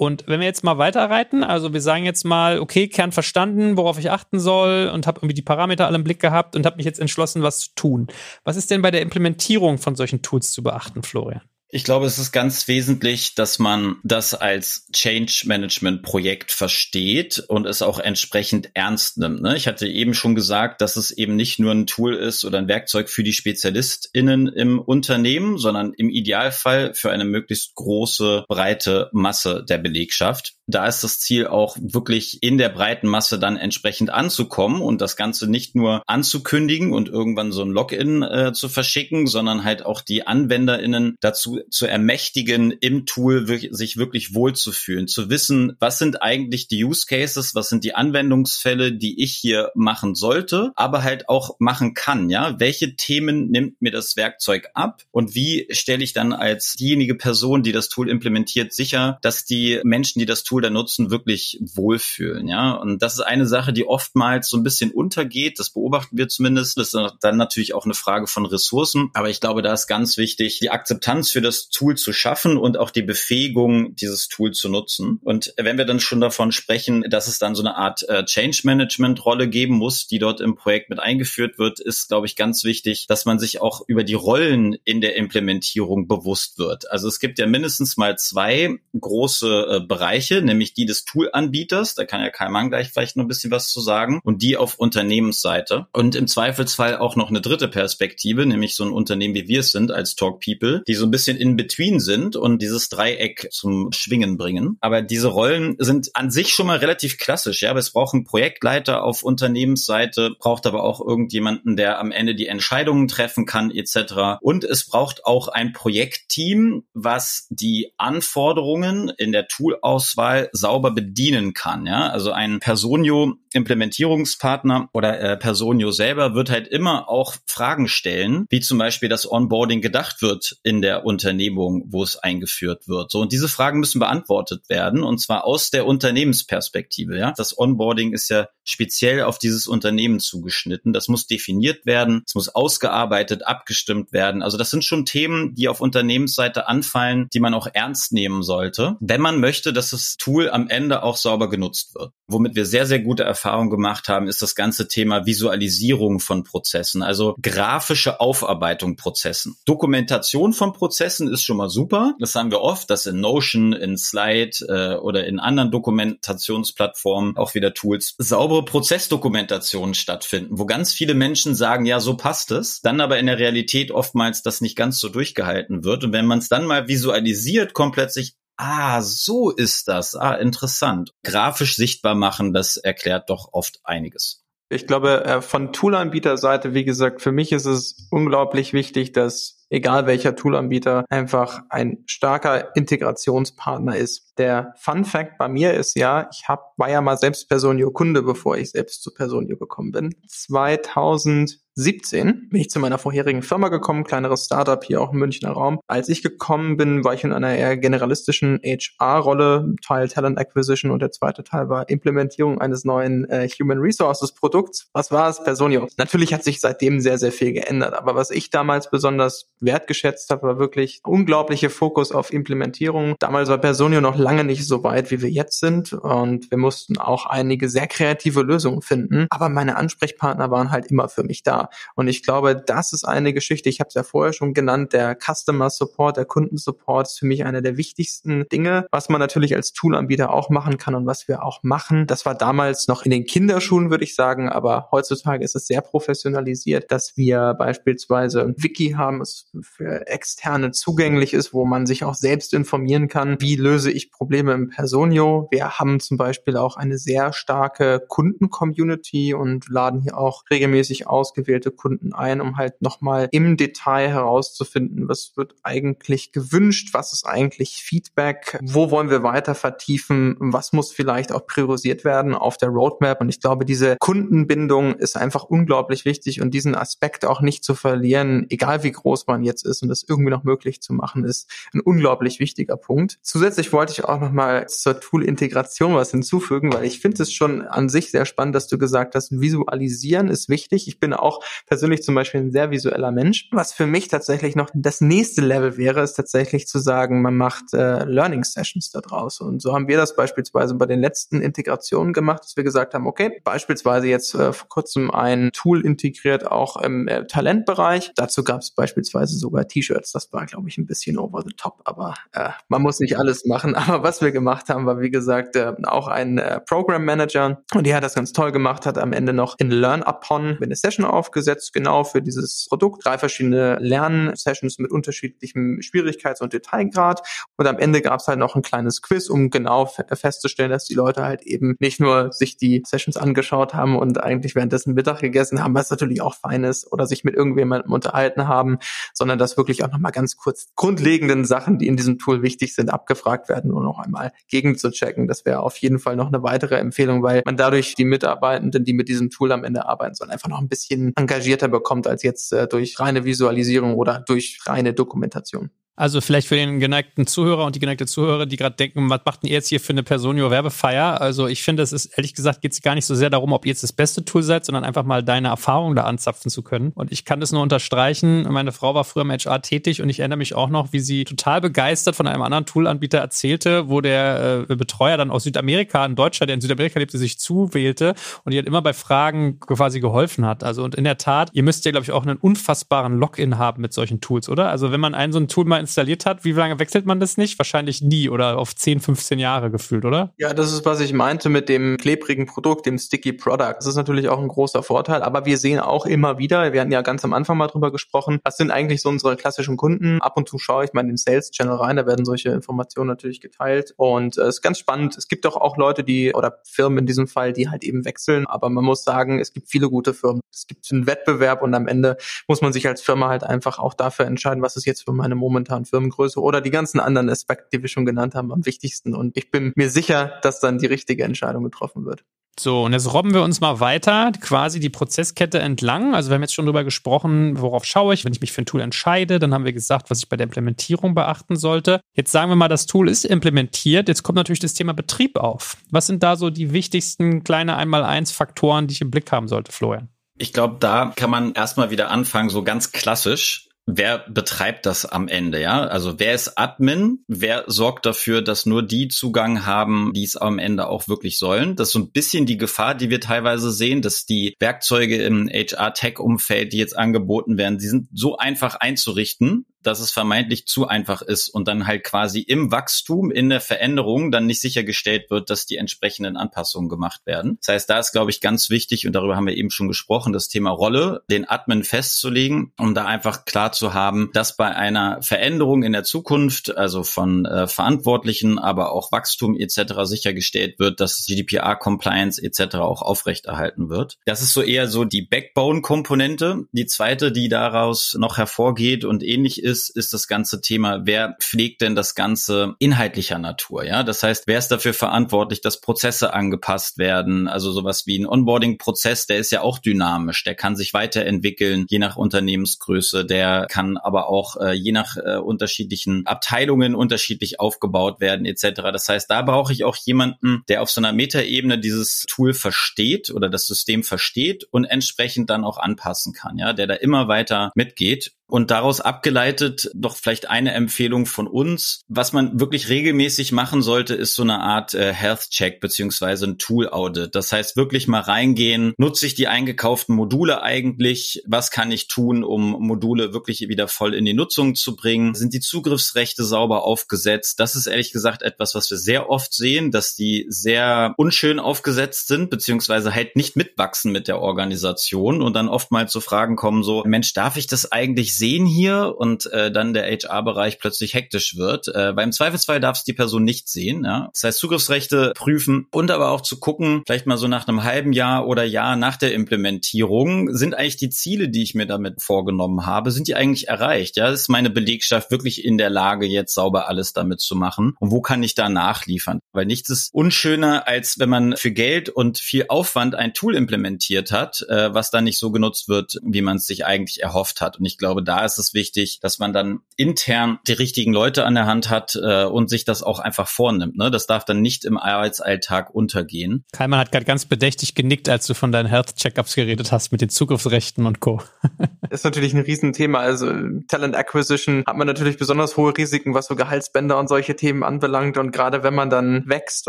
Und wenn wir jetzt mal weiterreiten, also wir sagen jetzt mal, okay, Kern verstanden, worauf ich achten soll und habe irgendwie die Parameter alle im Blick gehabt und habe mich jetzt entschlossen, was zu tun. Was ist denn bei der Implementierung von solchen Tools zu beachten, Florian? Ich glaube, es ist ganz wesentlich, dass man das als Change Management Projekt versteht und es auch entsprechend ernst nimmt. Ne? Ich hatte eben schon gesagt, dass es eben nicht nur ein Tool ist oder ein Werkzeug für die SpezialistInnen im Unternehmen, sondern im Idealfall für eine möglichst große, breite Masse der Belegschaft. Da ist das Ziel auch wirklich in der breiten Masse dann entsprechend anzukommen und das Ganze nicht nur anzukündigen und irgendwann so ein Login äh, zu verschicken, sondern halt auch die AnwenderInnen dazu zu ermächtigen, im Tool wirklich, sich wirklich wohlzufühlen, zu wissen, was sind eigentlich die Use Cases, was sind die Anwendungsfälle, die ich hier machen sollte, aber halt auch machen kann, ja? Welche Themen nimmt mir das Werkzeug ab und wie stelle ich dann als diejenige Person, die das Tool implementiert, sicher, dass die Menschen, die das Tool da nutzen, wirklich wohlfühlen, ja? Und das ist eine Sache, die oftmals so ein bisschen untergeht, das beobachten wir zumindest. Das ist dann natürlich auch eine Frage von Ressourcen, aber ich glaube, da ist ganz wichtig, die Akzeptanz für das das Tool zu schaffen und auch die Befähigung, dieses Tool zu nutzen. Und wenn wir dann schon davon sprechen, dass es dann so eine Art äh, Change Management Rolle geben muss, die dort im Projekt mit eingeführt wird, ist, glaube ich, ganz wichtig, dass man sich auch über die Rollen in der Implementierung bewusst wird. Also es gibt ja mindestens mal zwei große äh, Bereiche, nämlich die des Toolanbieters, da kann ja Karl Mann gleich vielleicht noch ein bisschen was zu sagen, und die auf Unternehmensseite. Und im Zweifelsfall auch noch eine dritte Perspektive, nämlich so ein Unternehmen wie wir es sind als Talk People, die so ein bisschen in between sind und dieses Dreieck zum Schwingen bringen. Aber diese Rollen sind an sich schon mal relativ klassisch. Ja, aber es braucht einen Projektleiter auf Unternehmensseite, braucht aber auch irgendjemanden, der am Ende die Entscheidungen treffen kann etc. Und es braucht auch ein Projektteam, was die Anforderungen in der Toolauswahl sauber bedienen kann. Ja, also ein Personio Implementierungspartner oder äh, Personio selber wird halt immer auch Fragen stellen, wie zum Beispiel das Onboarding gedacht wird in der Unternehmung, wo es eingeführt wird. So und diese Fragen müssen beantwortet werden und zwar aus der Unternehmensperspektive. Ja, das Onboarding ist ja speziell auf dieses Unternehmen zugeschnitten. Das muss definiert werden, es muss ausgearbeitet, abgestimmt werden. Also das sind schon Themen, die auf Unternehmensseite anfallen, die man auch ernst nehmen sollte, wenn man möchte, dass das Tool am Ende auch sauber genutzt wird. Womit wir sehr sehr gute Erfahrung gemacht haben, ist das ganze Thema Visualisierung von Prozessen, also grafische Aufarbeitung Prozessen. Dokumentation von Prozessen ist schon mal super. Das haben wir oft, dass in Notion, in Slide äh, oder in anderen Dokumentationsplattformen auch wieder Tools saubere Prozessdokumentationen stattfinden, wo ganz viele Menschen sagen, ja, so passt es, dann aber in der Realität oftmals das nicht ganz so durchgehalten wird. Und wenn man es dann mal visualisiert, kommt plötzlich, ah, so ist das, ah, interessant. Grafisch sichtbar machen, das erklärt doch oft einiges. Ich glaube, äh, von Toolanbieterseite, wie gesagt, für mich ist es unglaublich wichtig, dass egal welcher Toolanbieter, einfach ein starker Integrationspartner ist. Der Fun Fact bei mir ist ja, ich hab, war ja mal selbst Personio Kunde, bevor ich selbst zu Personio gekommen bin. 2000 17 bin ich zu meiner vorherigen Firma gekommen, kleineres Startup hier auch im Münchner Raum. Als ich gekommen bin, war ich in einer eher generalistischen HR-Rolle, Teil Talent Acquisition und der zweite Teil war Implementierung eines neuen äh, Human Resources Produkts. Was war es? Personio. Natürlich hat sich seitdem sehr, sehr viel geändert, aber was ich damals besonders wertgeschätzt habe, war wirklich unglaubliche Fokus auf Implementierung. Damals war Personio noch lange nicht so weit, wie wir jetzt sind und wir mussten auch einige sehr kreative Lösungen finden, aber meine Ansprechpartner waren halt immer für mich da. Und ich glaube, das ist eine Geschichte, ich habe es ja vorher schon genannt, der Customer Support, der Kundensupport ist für mich einer der wichtigsten Dinge, was man natürlich als Toolanbieter auch machen kann und was wir auch machen. Das war damals noch in den Kinderschuhen, würde ich sagen, aber heutzutage ist es sehr professionalisiert, dass wir beispielsweise ein Wiki haben, das für Externe zugänglich ist, wo man sich auch selbst informieren kann, wie löse ich Probleme im Personio. Wir haben zum Beispiel auch eine sehr starke Kunden-Community und laden hier auch regelmäßig ausgewählte ausgewählte Kunden ein, um halt nochmal im Detail herauszufinden, was wird eigentlich gewünscht, was ist eigentlich Feedback, wo wollen wir weiter vertiefen, was muss vielleicht auch priorisiert werden auf der Roadmap. Und ich glaube, diese Kundenbindung ist einfach unglaublich wichtig und diesen Aspekt auch nicht zu verlieren, egal wie groß man jetzt ist und das irgendwie noch möglich zu machen, ist ein unglaublich wichtiger Punkt. Zusätzlich wollte ich auch nochmal zur Tool-Integration was hinzufügen, weil ich finde es schon an sich sehr spannend, dass du gesagt hast, visualisieren ist wichtig. Ich bin auch persönlich zum Beispiel ein sehr visueller Mensch. Was für mich tatsächlich noch das nächste Level wäre, ist tatsächlich zu sagen, man macht äh, Learning Sessions da draus. Und so haben wir das beispielsweise bei den letzten Integrationen gemacht, dass wir gesagt haben, okay, beispielsweise jetzt äh, vor kurzem ein Tool integriert auch im äh, Talentbereich. Dazu gab es beispielsweise sogar T-Shirts. Das war, glaube ich, ein bisschen over the top, aber äh, man muss nicht alles machen. Aber was wir gemacht haben, war wie gesagt äh, auch ein äh, Program Manager und die hat das ganz toll gemacht, hat am Ende noch in Learn Upon eine Session auf aufgesetzt, genau für dieses Produkt. Drei verschiedene Lernsessions mit unterschiedlichem Schwierigkeits- und Detailgrad. Und am Ende gab es halt noch ein kleines Quiz, um genau festzustellen, dass die Leute halt eben nicht nur sich die Sessions angeschaut haben und eigentlich währenddessen Mittag gegessen haben, was natürlich auch fein ist, oder sich mit irgendjemandem unterhalten haben, sondern dass wirklich auch nochmal ganz kurz grundlegenden Sachen, die in diesem Tool wichtig sind, abgefragt werden und noch einmal gegen. Das wäre auf jeden Fall noch eine weitere Empfehlung, weil man dadurch die Mitarbeitenden, die mit diesem Tool am Ende arbeiten sollen, einfach noch ein bisschen engagierter bekommt als jetzt äh, durch reine Visualisierung oder durch reine Dokumentation. Also vielleicht für den geneigten Zuhörer und die geneigte Zuhörer, die gerade denken, was macht denn ihr jetzt hier für eine Personio-Werbefeier? Also ich finde, es ist ehrlich gesagt, geht es gar nicht so sehr darum, ob ihr jetzt das beste Tool seid, sondern einfach mal deine Erfahrungen da anzapfen zu können. Und ich kann das nur unterstreichen. Meine Frau war früher im HR tätig und ich erinnere mich auch noch, wie sie total begeistert von einem anderen Toolanbieter erzählte, wo der äh, Betreuer dann aus Südamerika, ein Deutscher, der in Südamerika lebte, sich zuwählte und ihr immer bei Fragen quasi geholfen hat. Also und in der Tat, ihr müsst ja, glaube ich, auch einen unfassbaren Login haben mit solchen Tools, oder? Also wenn man ein so ein Tool mal installiert hat, wie lange wechselt man das nicht? Wahrscheinlich nie oder auf 10, 15 Jahre gefühlt, oder? Ja, das ist, was ich meinte mit dem klebrigen Produkt, dem Sticky Product. Das ist natürlich auch ein großer Vorteil, aber wir sehen auch immer wieder, wir hatten ja ganz am Anfang mal drüber gesprochen, was sind eigentlich so unsere klassischen Kunden? Ab und zu schaue ich mal in den Sales Channel rein, da werden solche Informationen natürlich geteilt und es äh, ist ganz spannend. Es gibt doch auch Leute, die oder Firmen in diesem Fall, die halt eben wechseln, aber man muss sagen, es gibt viele gute Firmen. Es gibt einen Wettbewerb und am Ende muss man sich als Firma halt einfach auch dafür entscheiden, was ist jetzt für meine momentanen Firmengröße Größe oder die ganzen anderen Aspekte, die wir schon genannt haben, am wichtigsten. Und ich bin mir sicher, dass dann die richtige Entscheidung getroffen wird. So, und jetzt robben wir uns mal weiter, quasi die Prozesskette entlang. Also wir haben jetzt schon darüber gesprochen, worauf schaue ich, wenn ich mich für ein Tool entscheide. Dann haben wir gesagt, was ich bei der Implementierung beachten sollte. Jetzt sagen wir mal, das Tool ist implementiert. Jetzt kommt natürlich das Thema Betrieb auf. Was sind da so die wichtigsten kleine Einmal-Eins-Faktoren, die ich im Blick haben sollte, Florian? Ich glaube, da kann man erstmal wieder anfangen, so ganz klassisch wer betreibt das am Ende, ja? Also wer ist Admin? Wer sorgt dafür, dass nur die Zugang haben, die es am Ende auch wirklich sollen? Das ist so ein bisschen die Gefahr, die wir teilweise sehen, dass die Werkzeuge im HR-Tech-Umfeld, die jetzt angeboten werden, die sind so einfach einzurichten, dass es vermeintlich zu einfach ist und dann halt quasi im Wachstum, in der Veränderung dann nicht sichergestellt wird, dass die entsprechenden Anpassungen gemacht werden. Das heißt, da ist, glaube ich, ganz wichtig, und darüber haben wir eben schon gesprochen, das Thema Rolle, den Admin festzulegen, um da einfach klar zu haben, dass bei einer Veränderung in der Zukunft, also von äh, Verantwortlichen, aber auch Wachstum etc. sichergestellt wird, dass GDPR-Compliance etc. auch aufrechterhalten wird. Das ist so eher so die Backbone-Komponente. Die zweite, die daraus noch hervorgeht und ähnlich ist, ist das ganze Thema, wer pflegt denn das Ganze inhaltlicher Natur? Ja, das heißt, wer ist dafür verantwortlich, dass Prozesse angepasst werden? Also sowas wie ein Onboarding-Prozess, der ist ja auch dynamisch, der kann sich weiterentwickeln, je nach Unternehmensgröße, der kann aber auch äh, je nach äh, unterschiedlichen Abteilungen unterschiedlich aufgebaut werden, etc. Das heißt, da brauche ich auch jemanden, der auf so einer Metaebene dieses Tool versteht oder das System versteht und entsprechend dann auch anpassen kann, ja, der da immer weiter mitgeht und daraus abgeleitet doch vielleicht eine Empfehlung von uns. Was man wirklich regelmäßig machen sollte, ist so eine Art äh, Health Check beziehungsweise ein Tool Audit. Das heißt wirklich mal reingehen, nutze ich die eingekauften Module eigentlich? Was kann ich tun, um Module wirklich wieder voll in die Nutzung zu bringen? Sind die Zugriffsrechte sauber aufgesetzt? Das ist ehrlich gesagt etwas, was wir sehr oft sehen, dass die sehr unschön aufgesetzt sind, beziehungsweise halt nicht mitwachsen mit der Organisation und dann oftmals zu Fragen kommen so, Mensch, darf ich das eigentlich sehen hier und äh, dann der HR-Bereich plötzlich hektisch wird. Äh, beim Zweifelsfall darf es die Person nicht sehen. Ja? Das heißt, Zugriffsrechte prüfen und aber auch zu gucken, vielleicht mal so nach einem halben Jahr oder Jahr nach der Implementierung, sind eigentlich die Ziele, die ich mir damit vorgenommen habe, sind die eigentlich erreicht? Ja, ist meine Belegschaft wirklich in der Lage, jetzt sauber alles damit zu machen? Und wo kann ich da nachliefern? Weil nichts ist unschöner, als wenn man für Geld und viel Aufwand ein Tool implementiert hat, äh, was dann nicht so genutzt wird, wie man es sich eigentlich erhofft hat. Und ich glaube, da ist es wichtig, dass man dann intern die richtigen Leute an der Hand hat äh, und sich das auch einfach vornimmt. Ne? Das darf dann nicht im Arbeitsalltag untergehen. Kalman hat gerade ganz bedächtig genickt, als du von deinen Health-Checkups geredet hast mit den Zugriffsrechten und Co. ist natürlich ein Riesenthema. Also Talent Acquisition hat man natürlich besonders hohe Risiken, was so Gehaltsbänder und solche Themen anbelangt. Und gerade wenn man dann wächst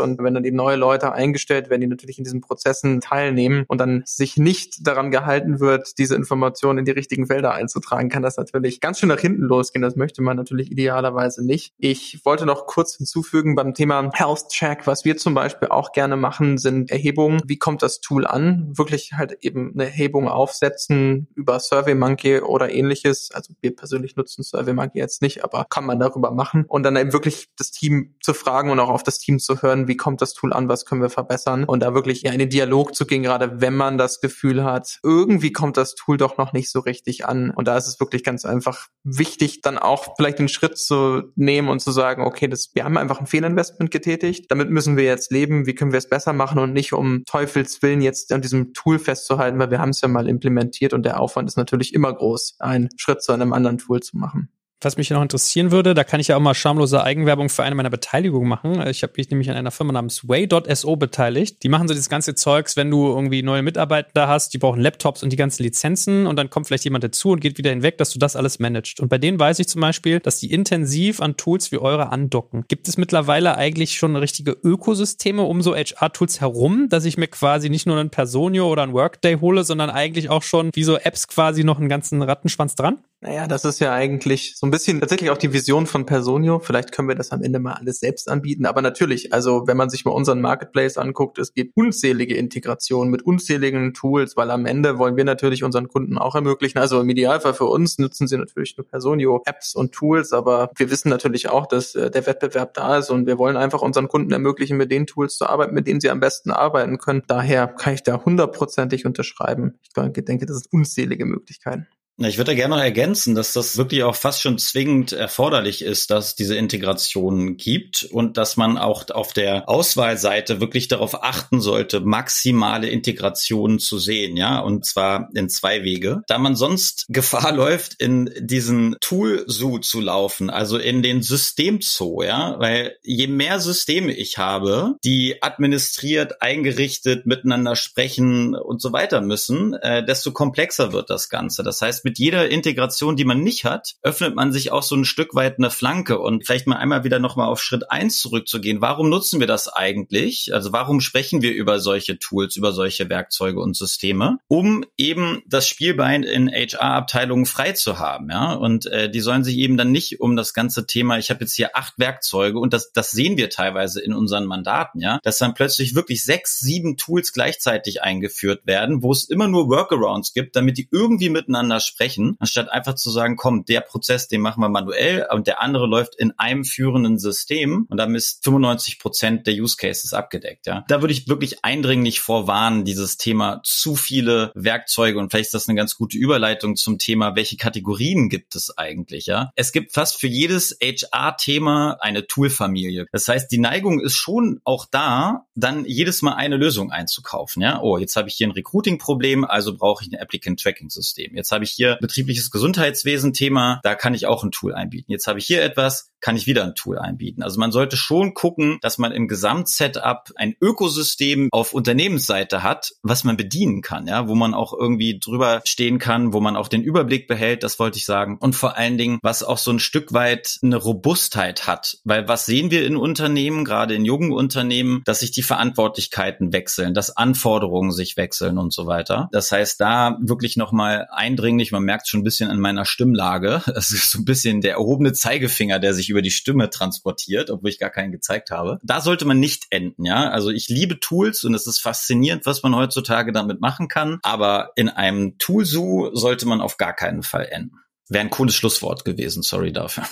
und wenn dann eben neue Leute eingestellt werden, die natürlich in diesen Prozessen teilnehmen und dann sich nicht daran gehalten wird, diese Informationen in die richtigen Felder einzutragen, kann das das natürlich ganz schön nach hinten losgehen. Das möchte man natürlich idealerweise nicht. Ich wollte noch kurz hinzufügen beim Thema Health Check, was wir zum Beispiel auch gerne machen, sind Erhebungen. Wie kommt das Tool an? Wirklich halt eben eine Erhebung aufsetzen über SurveyMonkey oder ähnliches. Also wir persönlich nutzen SurveyMonkey jetzt nicht, aber kann man darüber machen und dann eben wirklich das Team zu fragen und auch auf das Team zu hören, wie kommt das Tool an, was können wir verbessern und da wirklich in den Dialog zu gehen, gerade wenn man das Gefühl hat, irgendwie kommt das Tool doch noch nicht so richtig an und da ist es wirklich ich ganz einfach wichtig, dann auch vielleicht den Schritt zu nehmen und zu sagen, okay, das, wir haben einfach ein Fehlinvestment getätigt, damit müssen wir jetzt leben, wie können wir es besser machen und nicht um Teufels Willen jetzt an diesem Tool festzuhalten, weil wir haben es ja mal implementiert und der Aufwand ist natürlich immer groß, einen Schritt zu einem anderen Tool zu machen. Was mich noch interessieren würde, da kann ich ja auch mal schamlose Eigenwerbung für eine meiner Beteiligungen machen. Ich habe mich nämlich an einer Firma namens Way.so beteiligt. Die machen so das ganze Zeugs, wenn du irgendwie neue Mitarbeiter da hast, die brauchen Laptops und die ganzen Lizenzen und dann kommt vielleicht jemand dazu und geht wieder hinweg, dass du das alles managst. Und bei denen weiß ich zum Beispiel, dass die intensiv an Tools wie eure andocken. Gibt es mittlerweile eigentlich schon richtige Ökosysteme um so HR-Tools herum, dass ich mir quasi nicht nur einen Personio oder einen Workday hole, sondern eigentlich auch schon wie so Apps quasi noch einen ganzen Rattenschwanz dran? Naja, das ist ja eigentlich so ein bisschen tatsächlich auch die Vision von Personio. Vielleicht können wir das am Ende mal alles selbst anbieten. Aber natürlich, also wenn man sich mal unseren Marketplace anguckt, es gibt unzählige Integrationen mit unzähligen Tools, weil am Ende wollen wir natürlich unseren Kunden auch ermöglichen. Also im Idealfall für uns nutzen sie natürlich nur Personio-Apps und Tools, aber wir wissen natürlich auch, dass äh, der Wettbewerb da ist und wir wollen einfach unseren Kunden ermöglichen, mit den Tools zu arbeiten, mit denen sie am besten arbeiten können. Daher kann ich da hundertprozentig unterschreiben. Ich denke, das sind unzählige Möglichkeiten. Ich würde da gerne noch ergänzen, dass das wirklich auch fast schon zwingend erforderlich ist, dass es diese Integration gibt und dass man auch auf der Auswahlseite wirklich darauf achten sollte, maximale Integrationen zu sehen, ja, und zwar in zwei Wege, da man sonst Gefahr läuft, in diesen Tool-Zoo zu laufen, also in den System-Zoo, ja, weil je mehr Systeme ich habe, die administriert, eingerichtet, miteinander sprechen und so weiter müssen, äh, desto komplexer wird das Ganze. Das heißt, heißt, mit jeder Integration, die man nicht hat, öffnet man sich auch so ein Stück weit eine Flanke und vielleicht mal einmal wieder nochmal auf Schritt eins zurückzugehen. Warum nutzen wir das eigentlich? Also warum sprechen wir über solche Tools, über solche Werkzeuge und Systeme? Um eben das Spielbein in HR-Abteilungen frei zu haben, ja. Und äh, die sollen sich eben dann nicht um das ganze Thema, ich habe jetzt hier acht Werkzeuge und das, das sehen wir teilweise in unseren Mandaten, ja, dass dann plötzlich wirklich sechs, sieben Tools gleichzeitig eingeführt werden, wo es immer nur Workarounds gibt, damit die irgendwie miteinander sprechen, anstatt einfach zu sagen, komm, der Prozess, den machen wir manuell und der andere läuft in einem führenden System und damit ist 95 Prozent der Use Cases abgedeckt, ja. Da würde ich wirklich eindringlich vorwarnen, dieses Thema zu viele Werkzeuge und vielleicht ist das eine ganz gute Überleitung zum Thema, welche Kategorien gibt es eigentlich, ja. Es gibt fast für jedes HR-Thema eine Toolfamilie. Das heißt, die Neigung ist schon auch da, dann jedes Mal eine Lösung einzukaufen, ja. Oh, jetzt habe ich hier ein Recruiting-Problem, also brauche ich ein Applicant-Tracking-System. Jetzt habe ich hier betriebliches Gesundheitswesen-Thema, da kann ich auch ein Tool einbieten. Jetzt habe ich hier etwas, kann ich wieder ein Tool einbieten. Also man sollte schon gucken, dass man im Gesamtsetup ein Ökosystem auf Unternehmensseite hat, was man bedienen kann, ja, wo man auch irgendwie drüber stehen kann, wo man auch den Überblick behält, das wollte ich sagen. Und vor allen Dingen, was auch so ein Stück weit eine Robustheit hat. Weil was sehen wir in Unternehmen, gerade in jungen Unternehmen, dass sich die Verantwortlichkeiten wechseln, dass Anforderungen sich wechseln und so weiter. Das heißt, da wirklich nochmal eindringlich, man merkt schon ein bisschen an meiner Stimmlage, es ist so ein bisschen der erhobene Zeigefinger, der sich über die Stimme transportiert, obwohl ich gar keinen gezeigt habe. Da sollte man nicht enden, ja. Also ich liebe Tools und es ist faszinierend, was man heutzutage damit machen kann. Aber in einem Tool-Zoo sollte man auf gar keinen Fall enden. Wäre ein cooles Schlusswort gewesen, sorry dafür.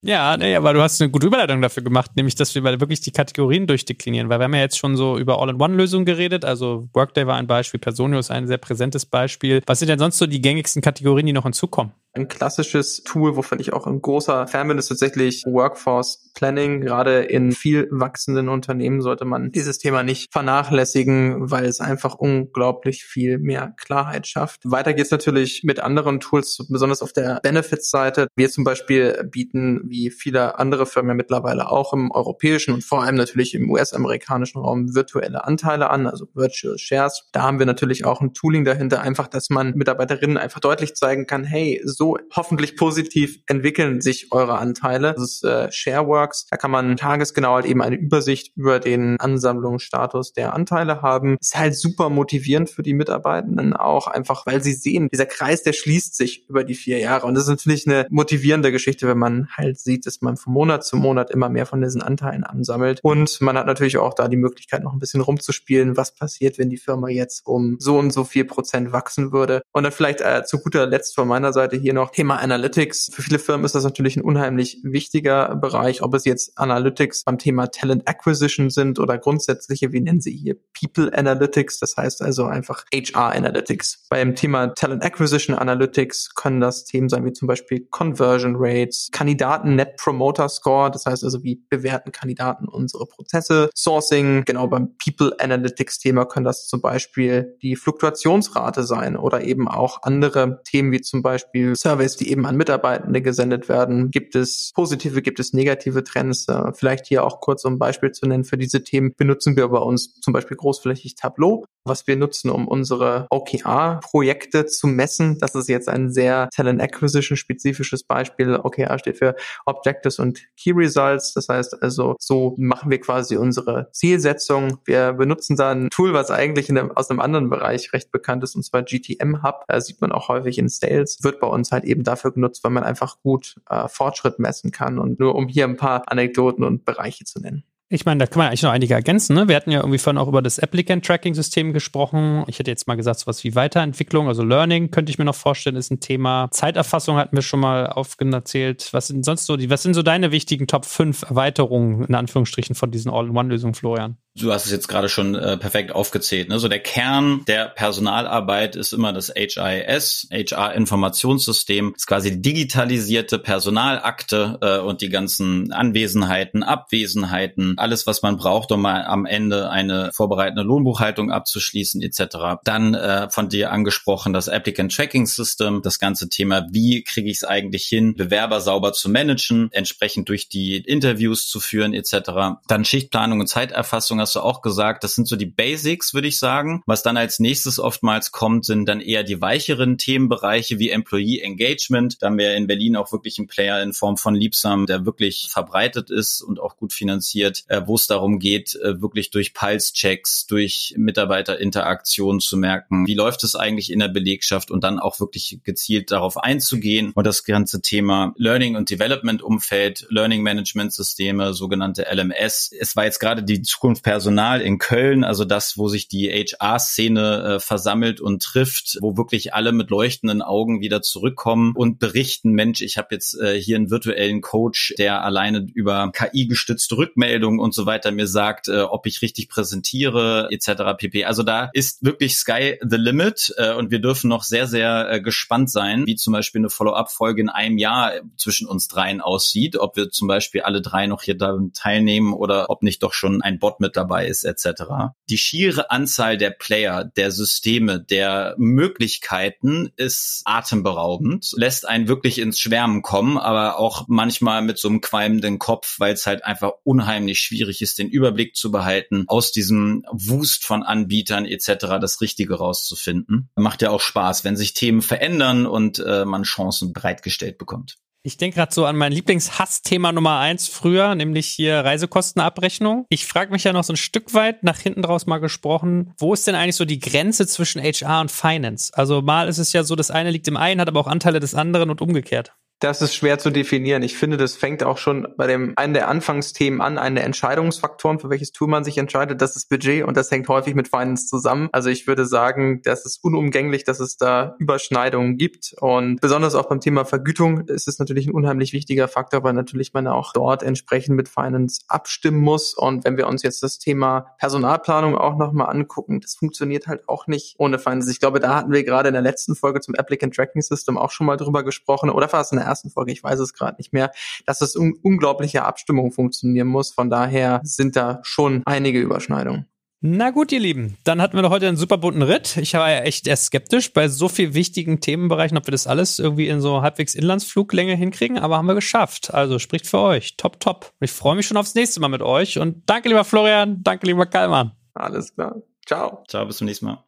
Ja, nee, aber du hast eine gute Überleitung dafür gemacht, nämlich, dass wir wirklich die Kategorien durchdeklinieren, weil wir haben ja jetzt schon so über All-in-One-Lösungen geredet, also Workday war ein Beispiel, Personio ist ein sehr präsentes Beispiel. Was sind denn sonst so die gängigsten Kategorien, die noch hinzukommen? Ein klassisches Tool, wovon ich auch ein großer Fan bin, ist tatsächlich Workforce Planning. Gerade in viel wachsenden Unternehmen sollte man dieses Thema nicht vernachlässigen, weil es einfach unglaublich viel mehr Klarheit schafft. Weiter geht's natürlich mit anderen Tools, besonders auf der Benefits-Seite. Wir zum Beispiel bieten, wie viele andere Firmen mittlerweile auch im europäischen und vor allem natürlich im US-amerikanischen Raum virtuelle Anteile an, also Virtual Shares. Da haben wir natürlich auch ein Tooling dahinter, einfach, dass man Mitarbeiterinnen einfach deutlich zeigen kann, hey, so hoffentlich positiv entwickeln sich eure Anteile. Das ist äh, Shareworks. Da kann man tagesgenau halt eben eine Übersicht über den Ansammlungsstatus der Anteile haben. Ist halt super motivierend für die Mitarbeitenden auch einfach, weil sie sehen, dieser Kreis, der schließt sich über die vier Jahre. Und das ist natürlich eine motivierende Geschichte, wenn man halt sieht, dass man von Monat zu Monat immer mehr von diesen Anteilen ansammelt. Und man hat natürlich auch da die Möglichkeit, noch ein bisschen rumzuspielen, was passiert, wenn die Firma jetzt um so und so viel Prozent wachsen würde. Und dann vielleicht äh, zu guter Letzt von meiner Seite hier noch Thema Analytics. Für viele Firmen ist das natürlich ein unheimlich wichtiger Bereich, ob es jetzt Analytics beim Thema Talent Acquisition sind oder grundsätzliche, wie nennen sie hier, People Analytics, das heißt also einfach HR Analytics. Beim Thema Talent Acquisition Analytics können das Themen sein wie zum Beispiel Conversion Rates, Kandidaten Net Promoter Score, das heißt also wie bewerten Kandidaten unsere Prozesse, Sourcing, genau beim People Analytics Thema können das zum Beispiel die Fluktuationsrate sein oder eben auch andere Themen wie zum Beispiel Surveys, die eben an Mitarbeitende gesendet werden. Gibt es positive, gibt es negative Trends? Äh, vielleicht hier auch kurz um ein Beispiel zu nennen. Für diese Themen benutzen wir bei uns zum Beispiel großflächig Tableau, was wir nutzen, um unsere OKR-Projekte zu messen. Das ist jetzt ein sehr Talent Acquisition spezifisches Beispiel. OKR steht für Objectives und Key Results. Das heißt also, so machen wir quasi unsere Zielsetzung. Wir benutzen da ein Tool, was eigentlich einem, aus einem anderen Bereich recht bekannt ist, und zwar GTM Hub. Da sieht man auch häufig in Sales. Wird bei uns halt eben dafür genutzt, weil man einfach gut äh, Fortschritt messen kann. Und nur um hier ein paar Anekdoten und Bereiche zu nennen. Ich meine, da kann man eigentlich noch einige ergänzen. Ne? Wir hatten ja irgendwie vorhin auch über das Applicant-Tracking-System gesprochen. Ich hätte jetzt mal gesagt, sowas wie Weiterentwicklung, also Learning könnte ich mir noch vorstellen, ist ein Thema. Zeiterfassung hatten wir schon mal aufgezählt. Was sind sonst so die, was sind so deine wichtigen Top 5 Erweiterungen, in Anführungsstrichen, von diesen All-in-One-Lösungen, Florian? Du hast es jetzt gerade schon äh, perfekt aufgezählt. Ne? So der Kern der Personalarbeit ist immer das HIS, HR-Informationssystem, ist quasi digitalisierte Personalakte äh, und die ganzen Anwesenheiten, Abwesenheiten, alles, was man braucht, um mal am Ende eine vorbereitende Lohnbuchhaltung abzuschließen etc. Dann äh, von dir angesprochen das Applicant Tracking System, das ganze Thema, wie kriege ich es eigentlich hin, Bewerber sauber zu managen, entsprechend durch die Interviews zu führen etc. Dann Schichtplanung und Zeiterfassung hast du auch gesagt, das sind so die Basics, würde ich sagen. Was dann als nächstes oftmals kommt, sind dann eher die weicheren Themenbereiche wie Employee Engagement. Da haben wir in Berlin auch wirklich einen Player in Form von Liebsam, der wirklich verbreitet ist und auch gut finanziert, äh, wo es darum geht, äh, wirklich durch Pulse-Checks, durch Mitarbeiterinteraktion zu merken, wie läuft es eigentlich in der Belegschaft und dann auch wirklich gezielt darauf einzugehen und das ganze Thema Learning und Development Umfeld, Learning Management Systeme, sogenannte LMS. Es war jetzt gerade die Zukunft Personal in Köln, also das, wo sich die HR-Szene äh, versammelt und trifft, wo wirklich alle mit leuchtenden Augen wieder zurückkommen und berichten, Mensch, ich habe jetzt äh, hier einen virtuellen Coach, der alleine über KI-gestützte Rückmeldungen und so weiter mir sagt, äh, ob ich richtig präsentiere, etc. pp. Also da ist wirklich Sky the Limit äh, und wir dürfen noch sehr, sehr äh, gespannt sein, wie zum Beispiel eine Follow-up-Folge in einem Jahr zwischen uns dreien aussieht, ob wir zum Beispiel alle drei noch hier da teilnehmen oder ob nicht doch schon ein Bot mit dabei ist, etc. Die schiere Anzahl der Player, der Systeme, der Möglichkeiten ist atemberaubend, lässt einen wirklich ins Schwärmen kommen, aber auch manchmal mit so einem qualmenden Kopf, weil es halt einfach unheimlich schwierig ist, den Überblick zu behalten, aus diesem Wust von Anbietern etc. das Richtige rauszufinden. Macht ja auch Spaß, wenn sich Themen verändern und äh, man Chancen bereitgestellt bekommt. Ich denke gerade so an mein Lieblingshassthema Nummer eins früher, nämlich hier Reisekostenabrechnung. Ich frage mich ja noch so ein Stück weit nach hinten draus mal gesprochen, wo ist denn eigentlich so die Grenze zwischen HR und Finance? Also mal ist es ja so, das eine liegt im einen, hat aber auch Anteile des anderen und umgekehrt. Das ist schwer zu definieren. Ich finde, das fängt auch schon bei dem einen der Anfangsthemen an, eine Entscheidungsfaktoren, für welches Tool man sich entscheidet. Das ist Budget und das hängt häufig mit Finance zusammen. Also ich würde sagen, das ist unumgänglich, dass es da Überschneidungen gibt. Und besonders auch beim Thema Vergütung ist es natürlich ein unheimlich wichtiger Faktor, weil natürlich man auch dort entsprechend mit Finance abstimmen muss. Und wenn wir uns jetzt das Thema Personalplanung auch nochmal angucken, das funktioniert halt auch nicht ohne Finance. Ich glaube, da hatten wir gerade in der letzten Folge zum Applicant Tracking System auch schon mal drüber gesprochen oder fast in der ersten Folge, ich weiß es gerade nicht mehr, dass es un unglaubliche Abstimmung funktionieren muss. Von daher sind da schon einige Überschneidungen. Na gut, ihr Lieben, dann hatten wir doch heute einen super bunten Ritt. Ich war ja echt erst skeptisch bei so viel wichtigen Themenbereichen, ob wir das alles irgendwie in so halbwegs Inlandsfluglänge hinkriegen, aber haben wir geschafft. Also spricht für euch. Top, top. Ich freue mich schon aufs nächste Mal mit euch und danke, lieber Florian, danke, lieber Kallmann. Alles klar. Ciao. Ciao, bis zum nächsten Mal.